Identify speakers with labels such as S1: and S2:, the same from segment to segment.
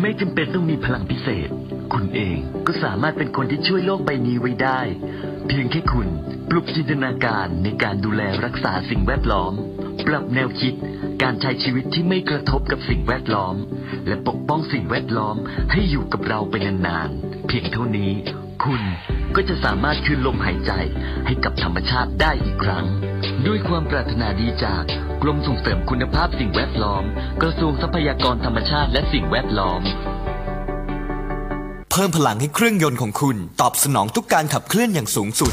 S1: ไม่จำเป็นต้องมีพลังพิเศษ คุณเองก็สามารถเป็นคนที่ช่วยโลกใบนี้ไว้ได้ เพียงแค่คุณปลุกจินตนาการในการดูแลรักษาสิ่งแวดล้อม ปรับแนวคิดการใช้ชีวิตที่ไม่กระทบกับสิ่งแวดล้อม และปกป้องสิ่งแวดล้อมให้อยู่กับเราไปนานๆเพียงเท่านี้ คุณ ก็จะสามารถคืนลมหายใจให้กับธรรมชาติได้อีกครั้ง ด้วยความปรารถนาดีจากกรมส่งเสริมคุณภาพสิ่งแวดล้อม กระทรวงทรัพยากรธรรมชาติและสิ่งแวดล้อม
S2: เพิ่มพลังให้เครื่องยนต์ของคุณ ตอบสนองทุกการขับเคลื่อนอย่างสูงสุด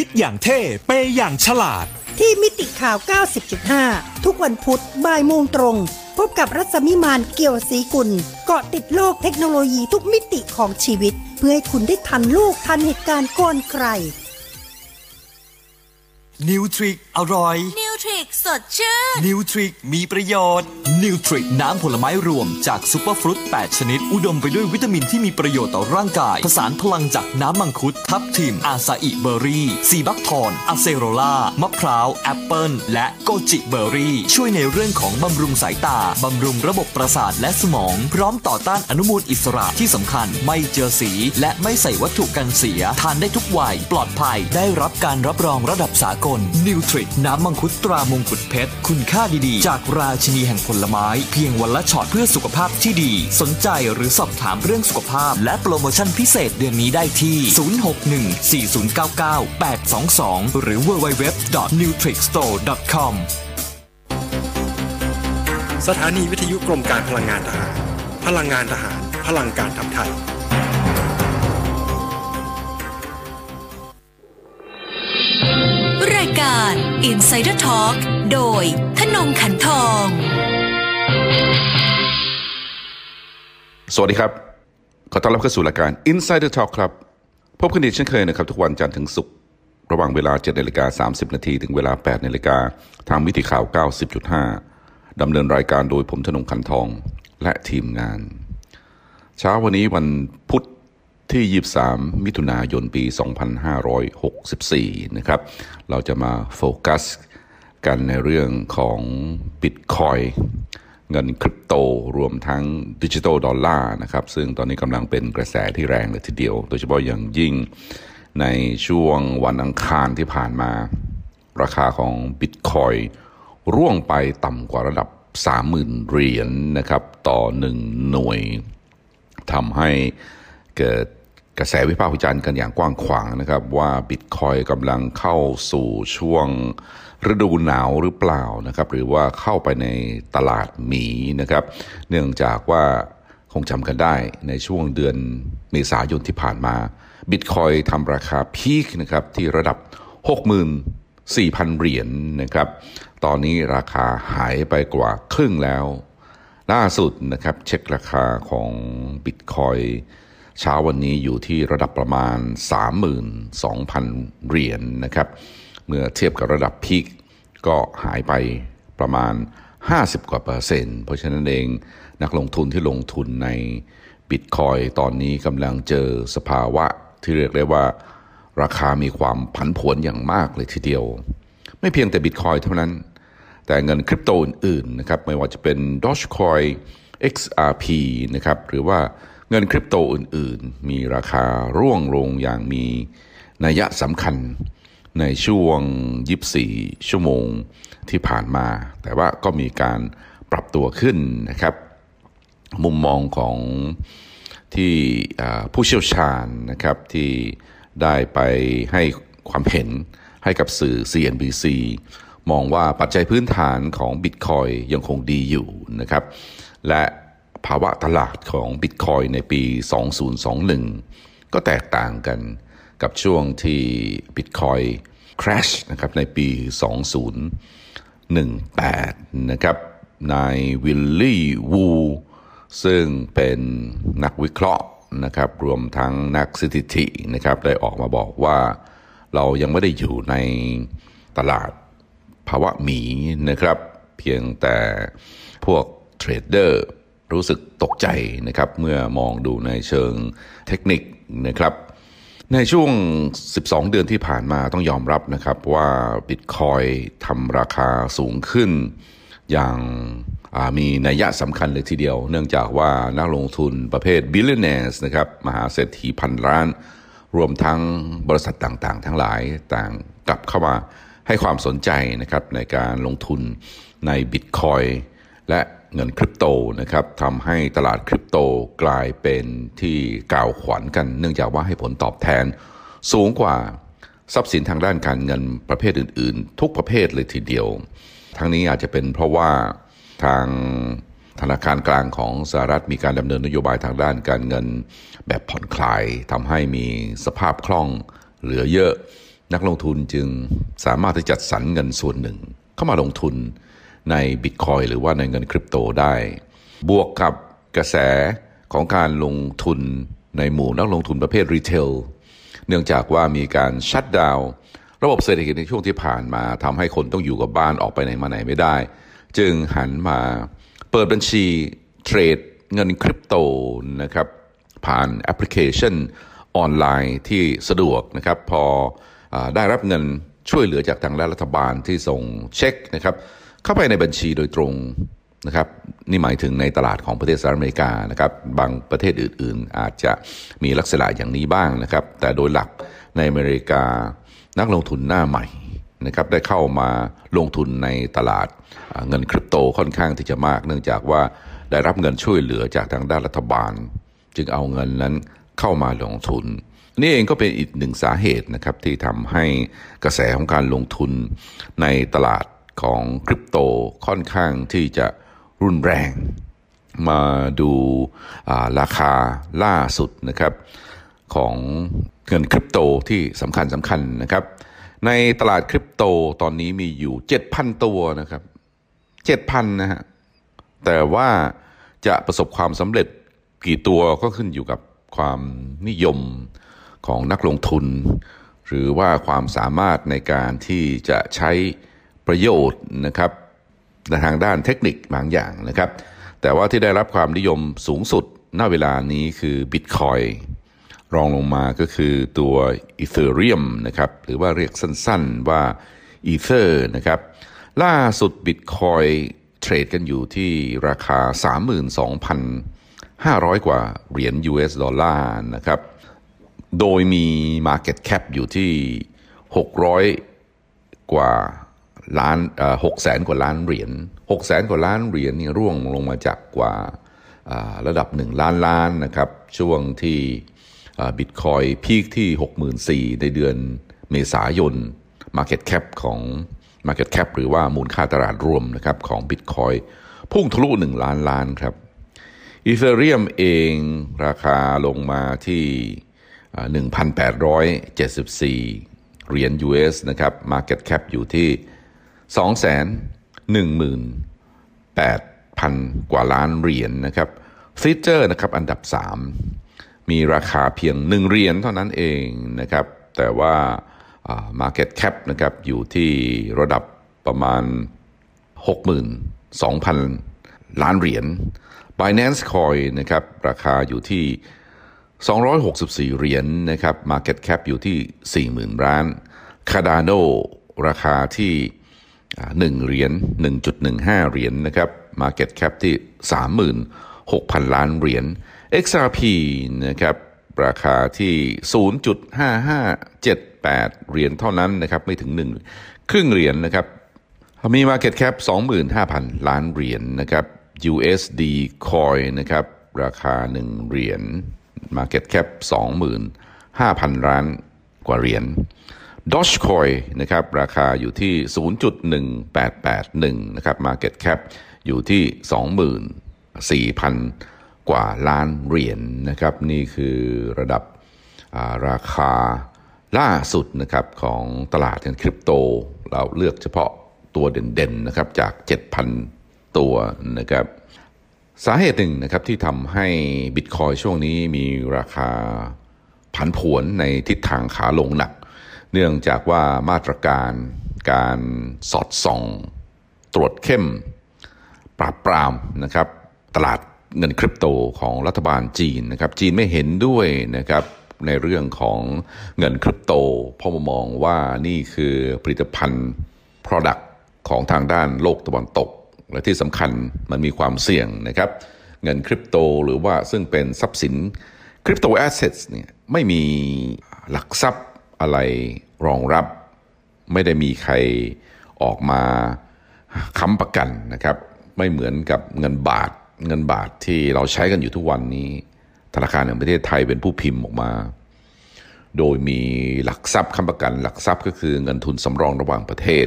S3: คิดอย่างเท่ pay อย่างฉลาด
S4: ที่มิติข่าว 90.5 ทุกวันพุธบ่ายโมงตรง พบกับรัศมิมานเกี่ยวศรีกุล เกาะติดโลกเทคโนโลยีทุกมิติของชีวิต เพื่อให้คุณได้ทันโลกทันเหตุการณ์ก่อนใคร
S2: นิวทริกอร่อย
S5: นิว ทริกสดชื่น
S2: นิวทริกมีประโยชน์นิวทริกน้ำผลไม้รวมจาก superfruit 8 ชนิด อุดมไปด้วยวิตามินที่มีประโยชน์ต่อร่างกาย ผสานพลังจากน้ำมังคุด ทับทิม acai berry sea buckthorn acerola มะพร้าว แอปเปิลและ goji berry ช่วยในเรื่องของบำรุงสายตา บำรุงระบบประสาทและสมอง พร้อมต่อต้านอนุมูลอิสระที่สำคัญ ไม่เจือสี และไม่ใส่วัตถุกันเสีย ทานได้ทุกวัย ปลอดภัย ได้รับการรับรองระดับสากลนิวทริกน้ำมังคุดตรามงกุฎเพชร คุณค่าดีๆ จากราชินีแห่งผลไม้ เพียงวันละช็อตเพื่อสุขภาพที่ดี สนใจหรือสอบถามเรื่องสุขภาพ และโปรโมชั่นพิเศษเดือนนี้ได้ที่ 061-4099-822 หรือ www.nutrixstore.com
S6: สถานีวิทยุกรมการพลังงานทหาร พลังงานทหาร พลังการทำไทย
S5: Insider Talk โดยธนงขันทอง
S7: สวัสดีครับ ขอต้อนรับเข้าสู่รายการ Insider Talk ครับ พบกันอีกเช่นเคยนะครับ ทุกวันจันทร์ถึงศุกร์ระหว่างเวลา7นาฬิกา30 นาทีถึงเวลา8นาฬิกาทางวิธีข่าว 90.5 ดำเนินรายการโดยผมธนงคันทองและทีมงาน เช้าวันนี้วันพุธ ที่ 23 มิถุนายนปี 2564 นะครับ เราจะมาโฟกัสกันในเรื่องของบิตคอยเงินคริปโตรวมทั้งดิจิ t a ลดอลลาร์นะครับ ซึ่งตอนนี้กำลังเป็นกระแสที่แรงเลยทีเดียว โดยเฉพาะอย่างยิ่งในช่วงวันอังคารที่ผ่านมา ราคาของบิตคอยร่วงไปต่ำกว่าระดับ 30,000 เหรียญนะครับ ต่อ 1 หน่วยทำให้เกิด กระแสวิพากษ์วิจารณ์กันอย่างกว้างขวางนะครับ ว่าบิตคอยกำลังเข้าสู่ช่วงฤดูหนาวหรือเปล่านะครับ หรือว่าเข้าไปในตลาดหมีนะครับ เนื่องจากว่าคงจำกันได้ในช่วงเดือนเมษายนที่ผ่านมาบิตคอยทำราคาพีคนะครับที่ระดับ 64,000 เหรียญนนะครับ ตอนนี้ราคาหายไปกว่าครึ่งแล้ว ล่าสุดนะครับเช็คราคาของบิตคอย เช้าวันนี้อยู่ที่ระดับประมาณ 32,000 เหรียญนนะครับ เมื่อเทียบกับระดับพีคก็หายไปประมาณ 50 กว่าเปอร์เซ็นต์ เพราะฉะนั้นเองนักลงทุนที่ลงทุนในบิตคอยตอนนี้กำลังเจอสภาวะที่เรียกได้ว่า ราคามีความผันผวนอย่างมากเลยทีเดียว ไม่เพียงแต่บิตคอยเท่านั้น แต่เงินคริปโตอื่นๆนะครับไม่ว่าจะเป็น Dogecoin XRP นะครับหรือว่า เงินคริปโตอื่นๆ มีราคาร่วงลงอย่างมีนัยสำคัญในช่วง 24 ชั่วโมงที่ผ่านมา แต่ว่าก็มีการปรับตัวขึ้นนะครับ มุมมองของที่ผู้เชี่ยวชาญนะครับที่ได้ไปให้ความเห็นให้กับสื่อ CNBC มองว่าปัจจัยพื้นฐานของบิตคอยยังคงดีอยู่นะครับ และ ภาวะตลาดของบิตคอยในปี 2021 ก็แตกต่างกันกับช่วงที่บิตคอย crash นะครับในปี 2018 นะครับนายวิลลี่วูซึ่งเป็นนักวิเคราะห์นะครับรวมทั้งนักสถิตินะครับได้ออกมาบอกว่าเรายังไม่ได้อยู่ในตลาดภาวะหมีนะครับ เพียงแต่พวกเทรดเดอร์ รู้สึกตกใจนะครับ เมื่อมองดูในเชิงเทคนิคนะครับ ในช่วง 12 เดือนที่ผ่านมาต้องยอมรับนะครับว่าบิตคอยทำราคาสูงขึ้น อย่างมีนัยยะสำคัญเลยทีเดียว เนื่องจากว่านักลงทุนประเภท billionaires นะครับมหาเศรษฐีพันล้าน รวมทั้งบริษัทต่างๆ ทั้งหลายต่างกลับเข้ามาให้ความสนใจนะครับในการลงทุนในบิตคอยและ เงินคริปโตนะครับทำให้ตลาดคริปโตกลายเป็นที่กล่าวขวัญกัน เนื่องจากว่าให้ผลตอบแทน สูงกว่าทรัพย์สินทางด้านการเงินประเภทอื่น ๆ ทุกประเภทเลยทีเดียว ทั้งนี้อาจจะเป็นเพราะว่าทางธนาคารกลางของสหรัฐมีการดำเนินนโยบายทางด้านการเงิน แบบผ่อนคลายทำให้มีสภาพคล่องเหลือเยอะ นักลงทุนจึงสามารถที่จัดสรรเงินส่วนหนึ่ง เข้ามาลงทุน ในบิตคอยหรือว่าในเงินคริปโตได้ บวกกับกระแสของการลงทุนในหมู่นักลงทุนประเภทรีเทล เนื่องจากว่ามีการชัดดาวระบบเศรษฐกิจในช่วงที่ผ่านมาทำให้คนต้องอยู่กับบ้านออกไปไหนมาไหนไม่ได้ จึงหันมาเปิดบัญชีเทรดเงินคริปโตนะครับผ่านแอปพลิเคชันออนไลน์ที่สะดวกนะครับพออได้รับเงินช่วยเหลือจากทางรัฐบาลที่ส่งเช็คนะครับ เข้าไปในบัญชีโดยตรงนะครับนี่หมายถึงในตลาดของประเทศสหรัฐอเมริกานะครับบางประเทศอื่น ๆ อาจจะมีลักษณะอย่างนี้บ้างนะครับ แต่โดยหลักในอเมริกานักลงทุนหน้าใหม่นะครับได้เข้ามาลงทุนในตลาดเงินคริปโตค่อนข้างที่จะมาก เนื่องจากว่าได้รับเงินช่วยเหลือจากทางด้านรัฐบาล จึงเอาเงินนั้นเข้ามาลงทุน นี่เองก็เป็นอีกหนึ่งสาเหตุนะครับที่ทำให้กระแสของการลงทุนในตลาด ของคริปโตค่อนข้างที่จะรุนแรง มาดูราคาล่าสุดนะครับของเงินคริปโตที่สำคัญสำคัญนะครับ ในตลาดคริปโตตอนนี้มีอยู่ 7,000 ตัวนะครับ 7,000 นะฮะ แต่ว่าจะประสบความสำเร็จกี่ตัวก็ขึ้นอยู่กับความนิยมของนักลงทุน หรือว่าความสามารถในการที่จะใช้ ประโยชน์นะครับในทางด้านเทคนิคบางอย่างนะครับ แต่ว่าที่ได้รับความนิยมสูงสุดณเวลานี้คือ Bitcoin รองลงมาก็คือตัว Ethereum นะครับหรือว่าเรียกสั้นๆว่า Ether นะครับล่าสุด Bitcoin เทรดกันอยู่ที่ราคา 32,500 กว่าเหรียญ US ดอลลาร์นะครับโดยมี Market Cap อยู่ที่ 600 กว่า ล้านหกแสนกว่าล้านเหรียญหกแสนกว่าล้านเหรียญนี่ร่วงลงมาจากกว่าระดับหนึ่งล้านล้านนะครับ ช่วงที่บิตคอยพีคที่ 64,000ในเดือนเมษายน Market Cap ของ Market Cap หรือว่ามูลค่าตลาดรวมนะครับของบิตคอยพุ่งทะลุ 1 ล้านล้านครับอีเธเรียมเองราคาลงมาที่ 1,874 เหรียญ US นะครับ Market Cap อยู่ที่ สองแสนหนึ่งหมื่นแปดพันกว่าล้านเหรียญนนะครับฟิเจอร์นะครับอันดับสามมีราคาเพียงหนึ่งเหรียญเท่านั้นเองนะครับ แต่ว่า Market Cap นะครับอยู่ที่ระดับประมาณ 62,000 ล้านเหรียญ Binance Coin นะครับราคาอยู่ที่ 264 เหรียญนนะครับ Market Cap อยู่ที่ 40,000 ล้าน Cardano ราคาที่ หนึ่งเหรียญ1.15 เหรียญนนะครับ Market Cap ที่ 36,000 ล้านเหรียญ XRP นะครับราคาที่ 0.5578 เหรียญเท่านั้นนะครับ ไม่ถึง 1 ครึ่งเหรียญนนะครับ มี Market Cap 25,000 ล้านเหรียญนนะครับ USD Coin นะครับ ราคา 1 เหรียญ Market Cap 25,000 ล้านกว่าเหรียญ Dogecoin นะครับราคาอยู่ที่ 0.1881 นะครับ Market Cap อยู่ที่ 24,000 กว่าล้านเหรียญนนะครับ นี่คือระดับราคาล่าสุดนะครับของตลาดเงินคริปโต เราเลือกเฉพาะตัวเด่นๆนะครับจาก 7,000 ตัวนะครับสาเหตุหนึ่งนะครับที่ทำให้บิตคอยช่วงนี้มีราคาผันผวนในทิศทางขาลงหนัก เนื่องจากว่ามาตรการการสอดส่อง ตรวจเข้ม ปราบปรามนะครับตลาดเงินคริปโตของรัฐบาลจีนนะครับจีนไม่เห็นด้วยนะครับในเรื่องของเงินคริปโตเพราะมองว่านี่คือผลิตภัณฑ์ Product ของทางด้านโลกตะวันตก และที่สำคัญมันมีความเสี่ยงนะครับ เงินคริปโตหรือว่าซึ่งเป็นทรัพย์สินคริปโตแอสเซทเนี่ยไม่มีหลักทรัพย์อะไร รองรับ ไม่ได้มีใครออกมาค้ำประกันนะครับ ไม่เหมือนกับเงินบาท เงินบาทที่เราใช้กันอยู่ทุกวันนี้ ธนาคารแห่งประเทศไทยเป็นผู้พิมพ์ออกมา โดยมีหลักทรัพย์ค้ำประกัน หลักทรัพย์ก็คือเงินทุนสำรองระหว่างประเทศ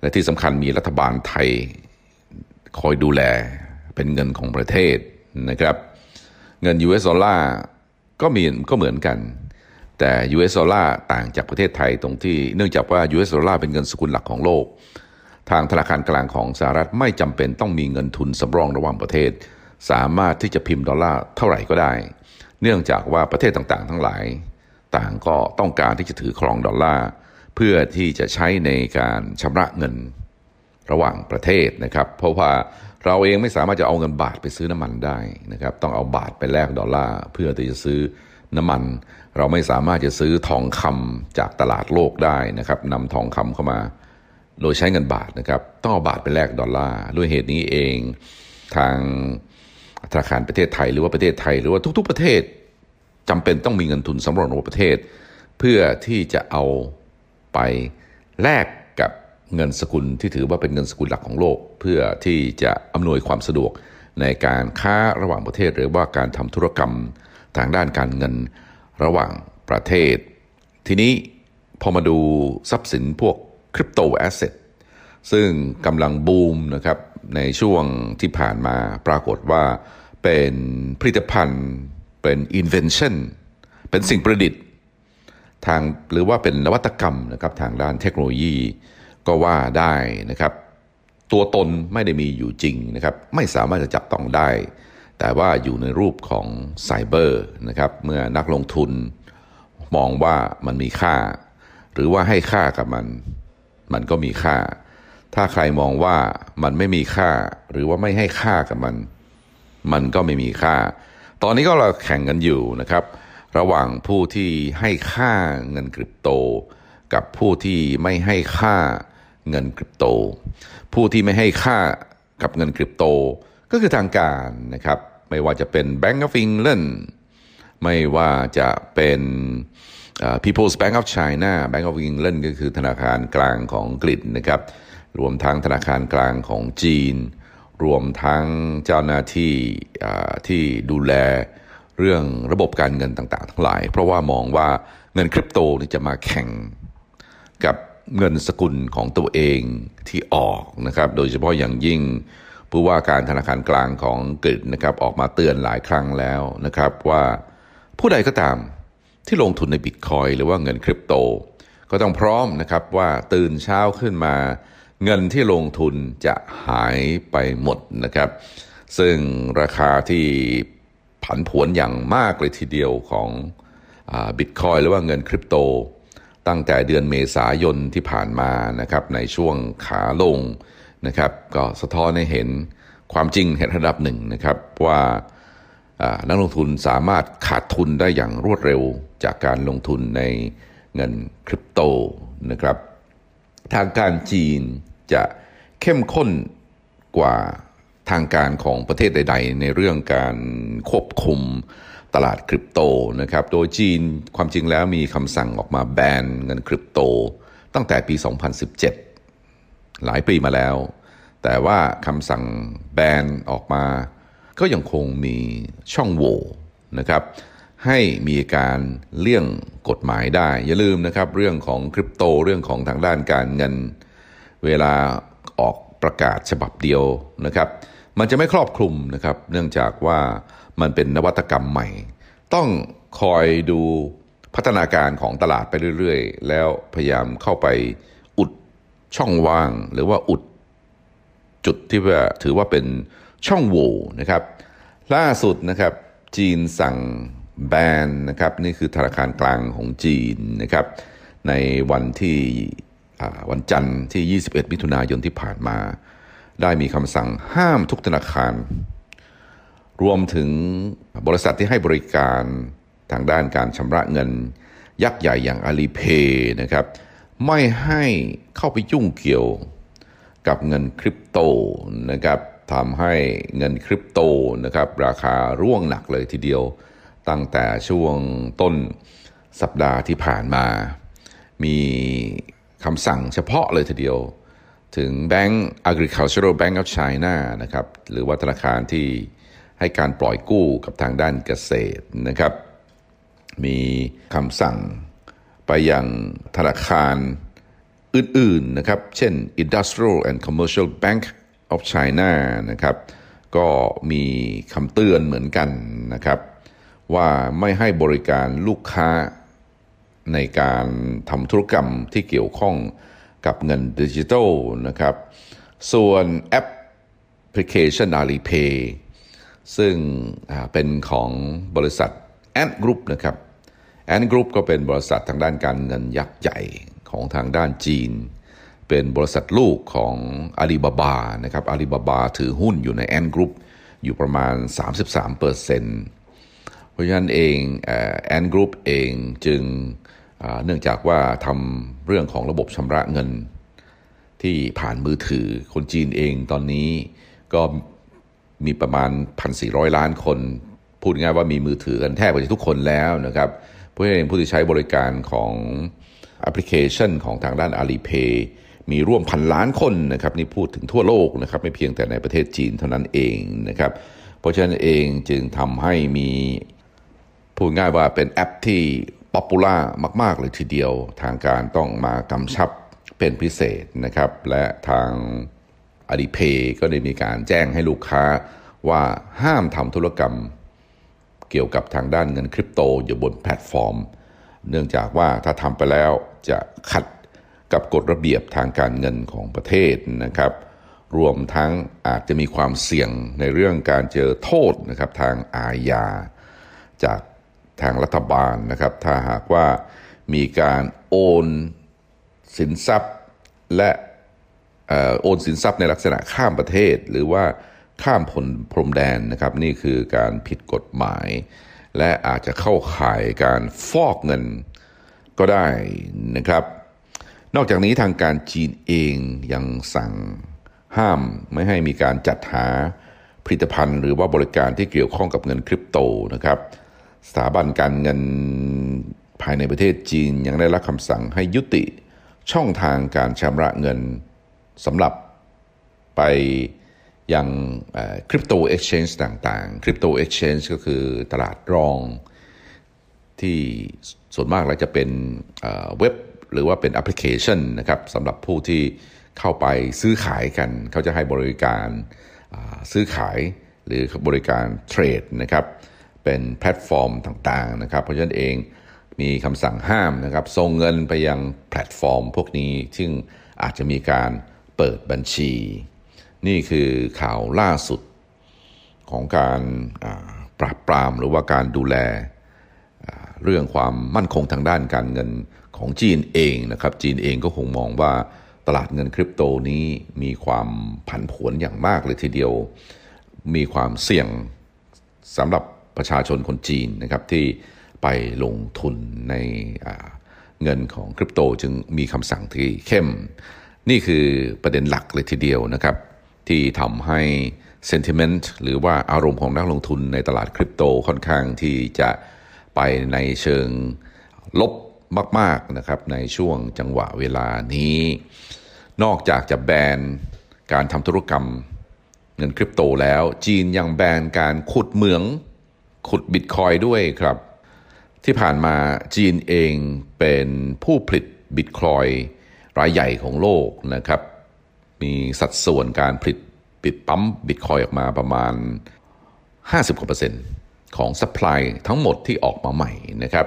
S7: และที่สำคัญมีรัฐบาลไทยคอยดูแลเป็นเงินของประเทศนะครับ เงิน US ดอลลาร์ก็มีก็เหมือนกัน แต่ US ดอลลาร์ต่างจากประเทศไทยตรงที่เนื่องจากว่า US ดอลลาร์เป็นเงินสกุลหลักของโลก ทางธนาคารกลางของสหรัฐไม่จำเป็นต้องมีเงินทุนสำรองระหว่างประเทศ สามารถที่จะพิมพ์ดอลลาร์เท่าไหร่ก็ได้ เนื่องจากว่าประเทศต่างๆ ทั้งหลาย ต่างก็ต้องการที่จะถือครองดอลลาร์เพื่อที่จะใช้ในการชำระเงินระหว่างประเทศนะครับ เพราะว่าเราเองไม่สามารถจะเอาเงินบาทไปซื้อน้ำมันได้นะครับ ต้องเอาบาทไปแลกดอลลาร์เพื่อที่จะซื้อ น้ำมัน เราไม่สามารถจะซื้อทองคำจากตลาดโลกได้นะครับนำทองคำเข้ามา โดยใช้เงินบาทนะครับต้องเอาบาทไปแลกดอลลาร์ด้วยเหตุนี้เองทางธนาคารประเทศไทยหรือว่าประเทศไทย หรือว่าทุก ๆ ประเทศจำเป็นต้องมีเงินทุนสำรองระหว่างประเทศ เพื่อที่จะเอาไปแลกกับเงินสกุลที่ถือว่าเป็นเงินสกุลหลักของโลก เพื่อที่จะอำนวยความสะดวกในการค้าระหว่างประเทศ หรือว่าการทำธุรกรรม ทางด้านการเงินระหว่างประเทศ ทีนี้พอมาดูทรัพย์สินพวกคริปโตแอสเซทซึ่งกำลังบูมนะครับในช่วงที่ผ่านมาปรากฏว่าเป็นผลิตภัณฑ์เป็น invention เป็นสิ่งประดิษฐ์ ทางหรือว่าเป็นนวัตกรรมนะครับทางด้านเทคโนโลยีก็ว่าได้นะครับ ตัวตนไม่ได้มีอยู่จริงนะครับ ไม่สามารถจะจับต้องได้ แต่ว่าอยู่ในรูปของไซเบอร์นะครับเมื่อนักลงทุนมองว่ามันมีค่า หรือว่าให้ค่ากับมัน มันก็มีค่า ถ้าใครมองว่ามันไม่มีค่า หรือว่าไม่ให้ค่ากับมัน มันก็ไม่มีค่า ตอนนี้ก็เราแข่งกันอยู่นะครับ ระหว่างผู้ที่ให้ค่าเงินคริปโต กับผู้ที่ไม่ให้ค่าเงินคริปโต ผู้ที่ไม่ให้ค่ากับเงินคริปโตก็คือทางการนะครับ ไม่ว่าจะเป็น Bank of England ไม่ว่าจะเป็น People's Bank of China Bank of England ก็คือธนาคารกลางของอังกฤษนะครับ รวมทั้งธนาคารกลางของจีน รวมทั้งเจ้าหน้าที่ที่ดูแลเรื่องระบบการเงินต่างๆ ทั้งหลาย เพราะว่ามองว่าเงินคริปโตนี่จะมาแข่งกับเงินสกุลของตัวเองที่ออกนะครับ โดยเฉพาะอย่างยิ่ง ผู้ว่าการธนาคารกลางของอังกฤษนะครับออกมาเตือนหลายครั้งแล้วนะครับว่าผู้ใดก็ตามที่ลงทุนในบิตคอยหรือว่าเงินคริปโต ก็ต้องพร้อมนะครับว่าตื่นเช้าขึ้นมา เงินที่ลงทุนจะหายไปหมดนะครับ ซึ่งราคาที่ผันผวนอย่างมากเลยทีเดียวของบิตคอยหรือว่าเงินคริปโต ตั้งแต่เดือนเมษายนที่ผ่านมานะครับในช่วงขาลง นะครับก็สะท้อนให้เห็นความจริงเห็นระดับหนึ่งนะครับว่านักลงทุนสามารถขาดทุนได้อย่างรวดเร็วจากการลงทุนในเงินคริปโตนะครับ ทางการจีนจะเข้มข้นกว่าทางการของประเทศใด ๆ ในเรื่องการควบคุมตลาดคริปโตนะครับ โดยจีนความจริงแล้วมีคำสั่งออกมาแบนเงินคริปโต ตั้งแต่ปี 2017 หลายปีมาแล้ว แต่ว่าคำสั่งแบนออกมา ก็ยังคงมีช่องโหว่นะครับ ให้มีการเลี่ยงกฎหมายได้ อย่าลืมนะครับ เรื่องของคริปโตเรื่องของทางด้านการเงิน เวลาออกประกาศฉบับเดียวนะครับ มันจะไม่ครอบคลุมนะครับ เนื่องจากว่ามันเป็นนวัตกรรมใหม่ ต้องคอยดูพัฒนาการของตลาดไปเรื่อย ๆ แล้วพยายามเข้าไป ช่องว่างหรือว่าอุดจุดที่ว่าถือว่าเป็นช่องโหว่นะครับ ล่าสุดนะครับจีนสั่งแบนนะครับนี่คือธนาคารกลางของจีนนะครับ ในวันที่วันจันทร์ที่ 21 มิถุนายนที่ผ่านมา ได้มีคำสั่งห้ามทุกธนาคาร รวมถึงบริษัทที่ให้บริการทางด้านการชำระเงิน ยักษ์ใหญ่อย่างอาลีเพย์นะครับ ไม่ให้เข้าไปยุ่งเกี่ยวกับเงินคริปโตนะครับทำให้เงินคริปโตนะครับราคาร่วงหนักเลยทีเดียว ตั้งแต่ช่วงต้นสัปดาห์ที่ผ่านมา มีคำสั่งเฉพาะเลยทีเดียว ถึง Bank Agricultural Bank of China นะครับหรือว่าธนาคารที่ให้การปล่อยกู้กับทางด้านเกษตรนะครับ มีคำสั่ง ไปยังธนาคารอื่นๆนะครับ เช่น Industrial and Commercial Bank of China นะครับ ก็มีคำเตือนเหมือนกันนะครับ ว่าไม่ให้บริการลูกค้าในการทำธุรกรรมที่เกี่ยวข้องกับเงินดิจิทัลนะครับ ส่วนแอปพลิเคชัน Alipay ซึ่งเป็นของบริษัท Ant Group นะครับ Ant Group ก็เป็นบริษัททางด้านการเงินยักษ์ใหญ่ของทางด้านจีน เป็นบริษัทลูกของอาลีบาบานะครับอาลีบาบาถือหุ้นอยู่ใน Ant Group อยู่ประมาณ 33เปอร์เซ็นต์เพราะฉะนั้นเอง Ant Group เองจึงเนื่องจากว่าทำเรื่องของระบบชำระเงินที่ผ่านมือถือคนจีนเองตอนนี้ก็มีประมาณ 1,400 ล้านคน พูดง่ายว่ามีมือถือกันแทบจะทุกคนแล้วนะครับ เพราะฉะนั้นผู้ที่ใช้บริการของแอปพลิเคชันของทางด้าน Alipay มีร่วมพันล้านคนนะครับนี่พูดถึงทั่วโลกนะครับไม่เพียงแต่ในประเทศจีนเท่านั้นเองนะครับเพราะฉะนั้นเองจึงทำให้มีพูดง่ายว่าเป็นแอปที่ popular มาก ๆ เลยทีเดียวทางการต้องมากำชับเป็นพิเศษนะครับ และทาง Alipay ก็ได้มีการแจ้งให้ลูกค้าว่าห้ามทำธุรกรรม เกี่ยวกับทางด้านเงินคริปโตอยู่บนแพลตฟอร์ม เนื่องจากว่าถ้าทำไปแล้วจะขัดกับกฎระเบียบทางการเงินของประเทศนะครับ รวมทั้งอาจจะมีความเสี่ยงในเรื่องการเจอโทษนะครับทางอาญา จากทางรัฐบาลนะครับ ถ้าหากว่ามีการโอนสินทรัพย์และโอนสินทรัพย์ในลักษณะข้ามประเทศ หรือว่า ข้ามพลพรมแดนนะครับนี่คือการผิดกฎหมาย และอาจจะเข้าข่ายการฟอกเงินก็ได้นะครับ นอกจากนี้ทางการจีนเองยังสั่งห้ามไม่ให้มีการจัดหาผลิตภัณฑ์ หรือว่าบริการที่เกี่ยวข้องกับเงินคริปโตนะครับสถาบันการเงินภายในประเทศจีนยังได้รับคำสั่งให้ยุติช่องทางการชำระเงินสำหรับไป อย่างคริปโต exchange ต่างๆคริปโต exchange ก็คือตลาดรองที่ส่วนมากแล้วจะเป็นเว็บหรือว่าเป็นแอปพลิเคชันนะครับสำหรับผู้ที่เข้าไปซื้อขายกัน เขาจะให้บริการซื้อขายหรือบริการเทรดนะครับเป็นแพลตฟอร์มต่างๆนะครับ เพราะฉะนั้นเองมีคำสั่งห้ามนะครับส่งเงินไปยังแพลตฟอร์มพวกนี้ ซึ่งอาจจะมีการเปิดบัญชี นี่คือข่าวล่าสุดของการปราบปรามหรือว่าการดูแลเรื่องความมั่นคงทางด้านการเงินของจีนเองนะครับ จีนเองก็คงมองว่าตลาดเงินคริปโตนี้มีความผันผวนอย่างมากเลยทีเดียว มีความเสี่ยงสำหรับประชาชนคนจีนนะครับที่ไปลงทุนในเงินของคริปโตจึงมีคำสั่งที่เข้ม นี่คือประเด็นหลักเลยทีเดียวนะครับ ที่ทำให้ sentiment หรือว่าอารมณ์ของนักลงทุนในตลาดคริปโตค่อนข้างที่จะไปในเชิงลบมาก ๆ นะครับ ในช่วงจังหวะเวลานี้ นอกจากจะแบนการทำธุรกรรมเงินคริปโตแล้ว จีนยังแบนการขุดเหมืองขุดบิตคอยด้วยครับ ที่ผ่านมาจีนเองเป็นผู้ผลิตบิตคอยรายใหญ่ของโลกนะครับ มีสัดส่วนการผลิตปิดปั๊มบิตคอยออกมาประมาณ 50กว่าเปอร์เซ็นต์ของสป라이ทั้งหมดที่ออกมาใหม่นะครับ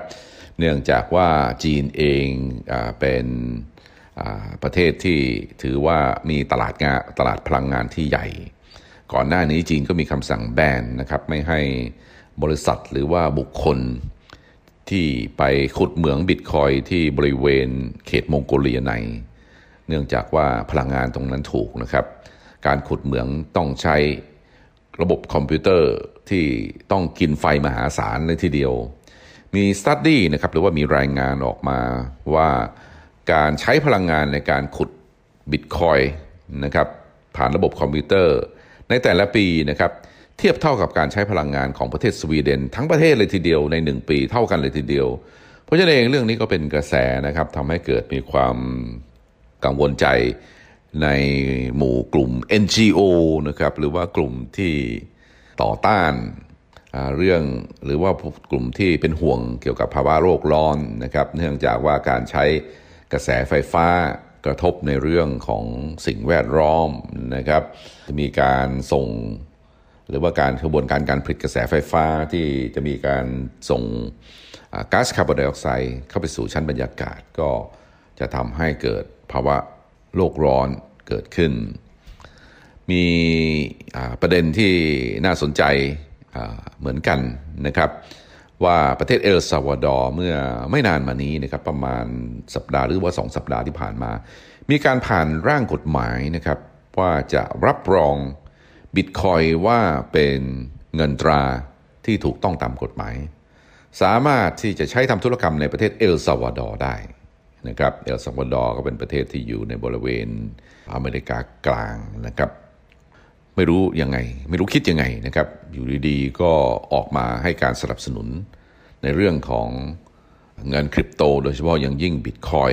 S7: เนื่องจากว่าจีนเองอเป็นประเทศที่ถือว่ามีตลาดงานตลาดพลังงานที่ใหญ่ ก่อนหน้านี้จีนก็มีคำสั่งแบนนะครับไม่ให้บริษัทหรือว่าบุคคลที่ไปขุดเหมืองบิตคอยที่บริเวณเขตมองโกเลียใน เนื่องจากว่าพลังงานตรงนั้นถูกนะครับ การขุดเหมืองต้องใช้ระบบคอมพิวเตอร์ที่ต้องกินไฟมหาศาลเลยทีเดียว มี study นะครับหรือว่ามีรายงานออกมาว่าการใช้พลังงานในการขุดบิตคอยน์นะครับผ่านระบบคอมพิวเตอร์ ในแต่ละปีนะครับเทียบเท่ากับการใช้พลังงานของประเทศสวีเดน ทั้งประเทศเลยทีเดียวใน 1 ปีเท่ากันเลยทีเดียว เพราะฉะนั้นเองเรื่องนี้ก็เป็นกระแสนะครับทำให้เกิดมีความ กังวลใจในหมู่กลุ่ม NGO นะครับหรือว่ากลุ่มที่ต่อต้านเรื่องหรือว่ากลุ่มที่เป็นห่วงเกี่ยวกับภาวะโลกร้อนนะครับ เนื่องจากว่าการใช้กระแสไฟฟ้ากระทบในเรื่องของสิ่งแวดล้อมนะครับจะมีการส่ง หรือว่าการกระบวนการการผลิตกระแสไฟฟ้าที่จะมีการส่งก๊าซคาร์บอนไดออกไซด์เข้าไปสู่ชั้นบรรยากาศก็จะทำให้เกิด ภาวะโลกร้อนเกิดขึ้น มีประเด็นที่น่าสนใจเหมือนกันนะครับ ว่าประเทศเอลซาวาดอร์เมื่อไม่นานมานี้นะครับประมาณสัปดาห์หรือว่าสองสัปดาห์ที่ผ่านมา มีการผ่านร่างกฎหมายนะครับ ว่าจะรับรองบิตคอยว่าเป็นเงินตราที่ถูกต้องตามกฎหมาย สามารถที่จะใช้ทำธุรกรรมในประเทศเอลซาวาดอร์ได้ นะครับเอลซาวาดอร์ก็เป็นประเทศที่อยู่ในบริเวณอเมริกากลางนะครับ ไม่รู้ยังไง ไม่รู้คิดยังไงนะครับ อยู่ดีๆ ก็ออกมาให้การสนับสนุนในเรื่องของเงินคริปโต โดยเฉพาะอย่างยิ่งบิตคอยน์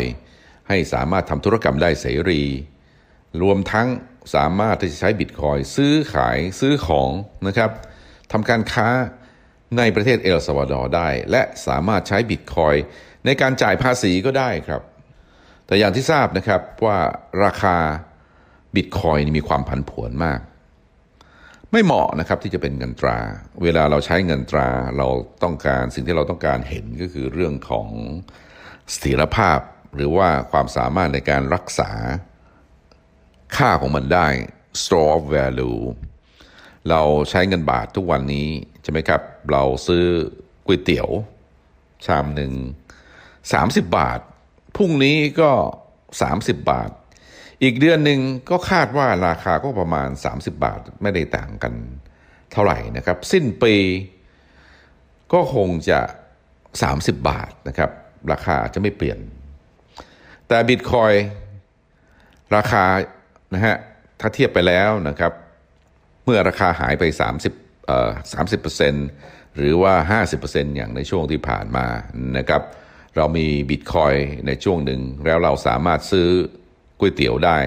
S7: ให้สามารถทำธุรกรรมได้เสรี รวมทั้งสามารถที่จะใช้บิตคอยน์ซื้อขายซื้อของนะครับทำการค้า ในประเทศเอลซาวาดอร์ได้ และสามารถใช้บิตคอยน์ในการจ่ายภาษีก็ได้ครับ แต่อย่างที่ทราบนะครับว่าราคาบิตคอยมีความผันผวนมาก ไม่เหมาะนะครับที่จะเป็นเงินตรา เวลาเราใช้เงินตราเราต้องการสิ่งที่เราต้องการเห็นก็คือเรื่องของเสถียรภาพ หรือว่าความสามารถในการรักษาค่าของมันได้ store of value เราใช้เงินบาททุกวันนี้ ช่ไหมครับ เราซื้อก๋วยเตี๋ยว ชามหนึ่ง30บาท พรุ่งนี้ก็30บาท อีกเดือนหนึ่งก็คาดว่าราคาก็ประมาณ30บาทไม่ได้ต่างกันเท่าไหร่นะครับ สิ้นปีก็คงจะ 30 บาทนะครับ ราคาจะไม่เปลี่ยน แต่บิตคอยราคานะฮะถ้าเทียบไปแล้วนะครับ เมื่อราคาหายไป 30 เอ่อ30%หรือว่า 50%อย่างในช่วงที่ผ่านมานะครับ เรามีบิตคอยในช่วงหนึ่ง แล้วเราสามารถซื้อก๋วยเตี๋ยวได้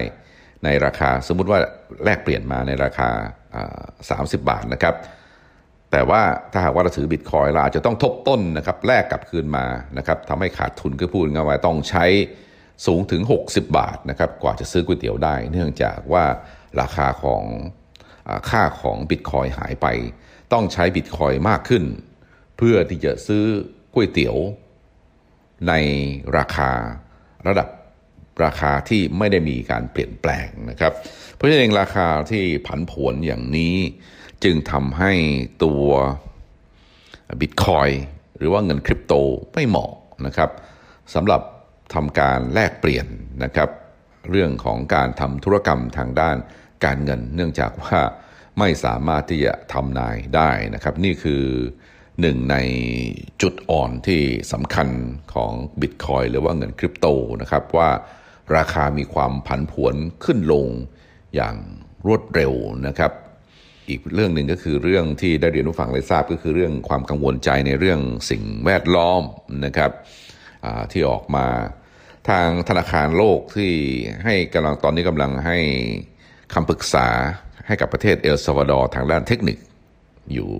S7: ในราคา สมมุติว่าแลกเปลี่ยนมาในราคา 30 บาทนะครับ แต่ว่าถ้าหากว่าเราถือบิตคอยเราอาจจะต้องทบต้นนะครับแลกกลับคืนมานะครับทำให้ขาดทุนก็พูดง่ายว่าต้องใช้สูงถึง 60 บาทนะครับกว่าจะซื้อก๋วยเตี๋ยวได้ เนื่องจากว่าราคาของ ค่าของบิตคอยหายไป ต้องใช้บิตคอยมากขึ้น เพื่อที่จะซื้อก๋วยเตี๋ยว ในราคาระดับราคาที่ไม่ได้มีการเปลี่ยนแปลงนะครับ เพราะฉะนั้นราคาที่ผันผวนอย่างนี้จึงทำให้ตัวบิตคอยหรือว่าเงินคริปโตไม่เหมาะนะครับสำหรับทำการแลกเปลี่ยนนะครับ เรื่องของการทำธุรกรรมทางด้าน การเงิน เนื่องจากว่าไม่สามารถที่จะทำนายได้นะครับ นี่คือหนึ่งในจุดอ่อนที่สำคัญของบิตคอยหรือว่าเงินคริปโตนะครับว่าราคามีความผันผวนขึ้นลงอย่างรวดเร็วนะครับ อีกเรื่องหนึ่งก็คือเรื่องที่ได้เรียนรู้ฟังและทราบก็คือเรื่องความกังวลใจในเรื่องสิ่งแวดล้อมนะครับที่ออกมาทางธนาคารโลกที่ให้กำลังตอนนี้กำลังให้ คำปรึกษาให้กับประเทศเอลซาวาดอร์ทางด้านเทคนิคอยู่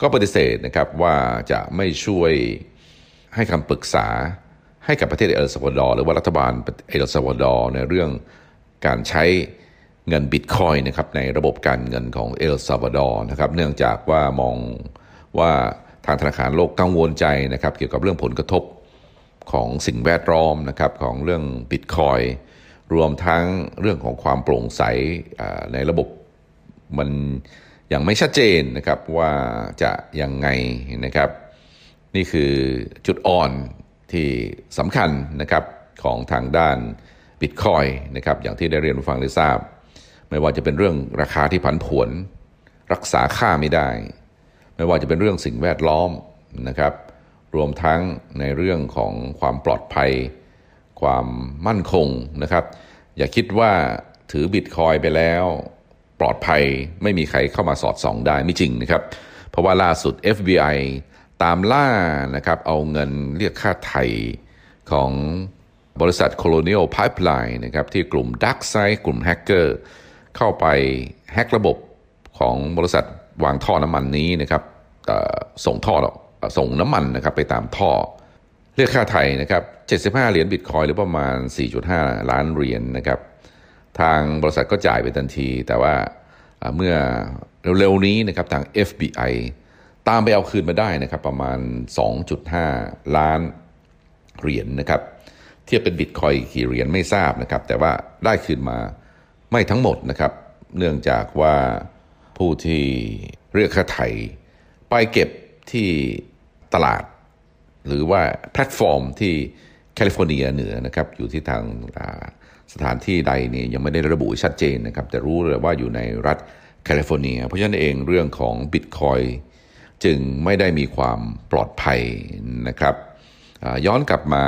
S7: ก็ปฏิเสธนะครับว่าจะไม่ช่วยให้คำปรึกษาให้กับประเทศเอลซาวาดอร์หรือว่ารัฐบาลเอลซาวาดอร์ในเรื่องการใช้เงินบิตคอยนะครับในระบบการเงินของเอลซาวาดอร์นะครับเนื่องจากว่ามองว่าทางธนาคารโลกกังวลใจนะครับเกี่ยวกับเรื่องผลกระทบของสิ่งแวดล้อมนะครับของเรื่องบิตคอย รวมทั้งเรื่องของความโปร่งใสในระบบมันยังไม่ชัดเจนนะครับว่าจะยังไงนะครับ นี่คือจุดอ่อนที่สำคัญนะครับของทางด้านบิตคอยนะครับอย่างที่ได้เรียนฟังได้ทราบ ไม่ว่าจะเป็นเรื่องราคาที่ผันผวน รักษาค่าไม่ได้ ไม่ว่าจะเป็นเรื่องสิ่งแวดล้อมนะครับ รวมทั้งในเรื่องของความปลอดภัย ความมั่นคงนะครับ อย่าคิดว่าถือบิตคอยไปแล้วปลอดภัยไม่มีใครเข้ามาสอดส่องได้ไม่จริงนะครับ เพราะว่าล่าสุด FBI ตามล่านะครับเอาเงินเรียกค่าไถ่ของบริษัท Colonial Pipeline นะครับที่กลุ่ม Dark Side กลุ่มแฮกเกอร์เข้าไปแฮกระบบของบริษัทวางท่อน้ำมันนี้นะครับส่งท่อส่งน้ำมันนะครับไปตามท่อ เรียกค่าไทยนะครับ 75 เหรียญบิตคอยหรือประมาณ 4.5 ล้านเหรียญนนะครับ ทางบริษัทก็จ่ายไปทันที แต่ว่าเมื่อเร็วๆนี้นะครับทาง FBI ตามไปเอาคืนมาได้นะครับประมาณ 2.5 ล้านเหรียญนะครับ เทียบเป็นบิตคอยน์กี่เหรียญไม่ทราบนะครับ แต่ว่าได้คืนมาไม่ทั้งหมดนะครับ เนื่องจากว่าผู้ที่เรียกค่าไถ่ไปเก็บที่ตลาด หรือว่าแพลตฟอร์มที่แคลิฟอร์เนียเหนือนะครับอยู่ที่ทางสถานที่ใดนี่ยังไม่ได้ระบุชัดเจนนะครับ แต่รู้เลยว่าอยู่ในรัฐแคลิฟอร์เนีย เพราะฉะนั้นเองเรื่องของบิตคอยจึงไม่ได้มีความปลอดภัยนะครับย้อนกลับมา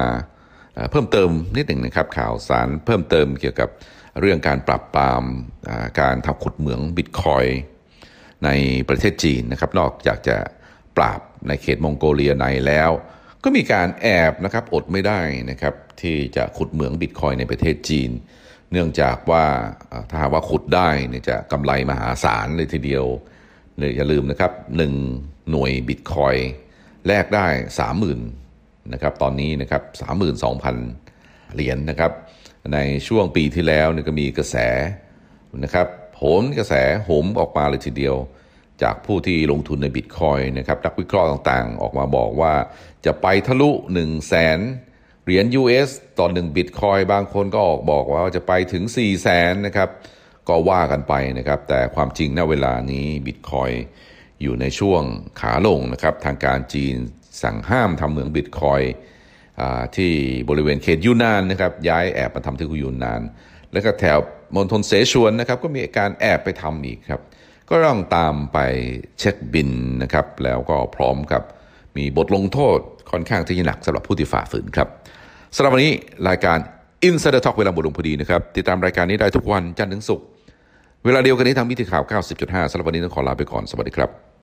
S7: เพิ่มเติมนิดหนึ่งนะครับข่าวสารเพิ่มเติมเกี่ยวกับเรื่องการปรับปรามการทำขุดเหมืองบิตคอยในประเทศจีนนะครับ นอกจากจะปราบในเขตมองโกเลียในแล้ว ก็มีการแอบนะครับอดไม่ได้นะครับที่จะขุดเหมืองบิตคอยในประเทศจีน เนื่องจากว่าถ้าหากว่าขุดได้เนี่ยจะกำไรมหาศาลเลยทีเดียวเลยอย่าลืมนะครับหนึ่งหน่วยบิตคอยแลกได้สามหมื่นนะครับตอนนี้นะครับสามหมื่นสองพันเหรียญนนะครับ ในช่วงปีที่แล้วเนี่ยก็มีกระแสนะครับโหมกระแสโหมออกมาเลยทีเดียว จากผู้ที่ลงทุนในบิตคอยนะครับนักวิเคราะห์ต่างๆ ออกมาบอกว่าจะไปทะลุ 1 0 0 0 0แสนเหรียญ US ต่อหนึ่งบิตคอยบางคนก็ออกบอกว่าจะไปถึง 4 0 0แสนนะครับก็ว่ากันไปนะครับ แต่ความจริงณเวลานี้บิตคอยอยู่ในช่วงขาลงนะครับ ทางการจีนสั่งห้ามทำเหมืองบิตคอยที่บริเวณเขตยูนานนะครับ ย้ายแอบมาทำที่ยูนาน แล้วก็แถวมณฑลเสฉวนนะครับ ก็มีการแอบไปทำอีกครับ ก็ต้องตามไปเช็คบินนะครับ แล้วก็พร้อมกับมีบทลงโทษค่อนข้างที่จะหนักสำหรับผู้ที่ฝ่าฝืนครับสำหรับวันนี้รายการ Insider Talk เวลาบทลงพอดีนะครับ ติดตามรายการนี้ได้ทุกวันจันทร์ถึงศุกร์เวลาเดียวกันนี้ทางมิติข่าว 90.5สำหรับวันนี้ต้องขอลาไปก่อนสวัสดีครับ